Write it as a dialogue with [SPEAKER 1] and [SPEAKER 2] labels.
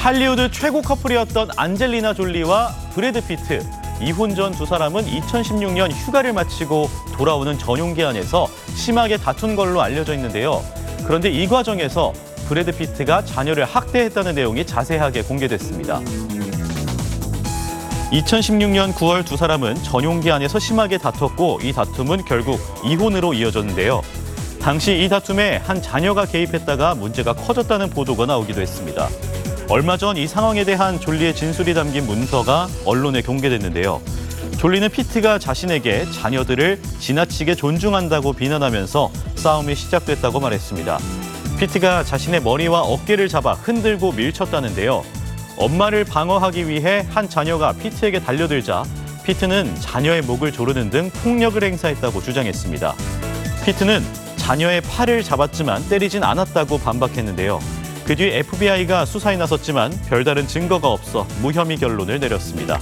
[SPEAKER 1] 할리우드 최고 커플이었던 안젤리나 졸리와 브래드 피트. 이혼 전 두 사람은 2016년 휴가를 마치고 돌아오는 전용기 안에서 심하게 다툰 걸로 알려져 있는데요. 그런데 이 과정에서 브래드 피트가 자녀를 학대했다는 내용이 자세하게 공개됐습니다. 2016년 9월 두 사람은 전용기 안에서 심하게 다퉜고 이 다툼은 결국 이혼으로 이어졌는데요. 당시 이 다툼에 한 자녀가 개입했다가 문제가 커졌다는 보도가 나오기도 했습니다. 얼마 전 이 상황에 대한 졸리의 진술이 담긴 문서가 언론에 공개됐는데요. 졸리는 피트가 자신에게 자녀들을 지나치게 존중한다고 비난하면서 싸움이 시작됐다고 말했습니다. 피트가 자신의 머리와 어깨를 잡아 흔들고 밀쳤다는데요. 엄마를 방어하기 위해 한 자녀가 피트에게 달려들자 피트는 자녀의 목을 조르는 등 폭력을 행사했다고 주장했습니다. 피트는 자녀의 팔을 잡았지만 때리진 않았다고 반박했는데요. 그 뒤 FBI가 수사에 나섰지만 별다른 증거가 없어 무혐의 결론을 내렸습니다.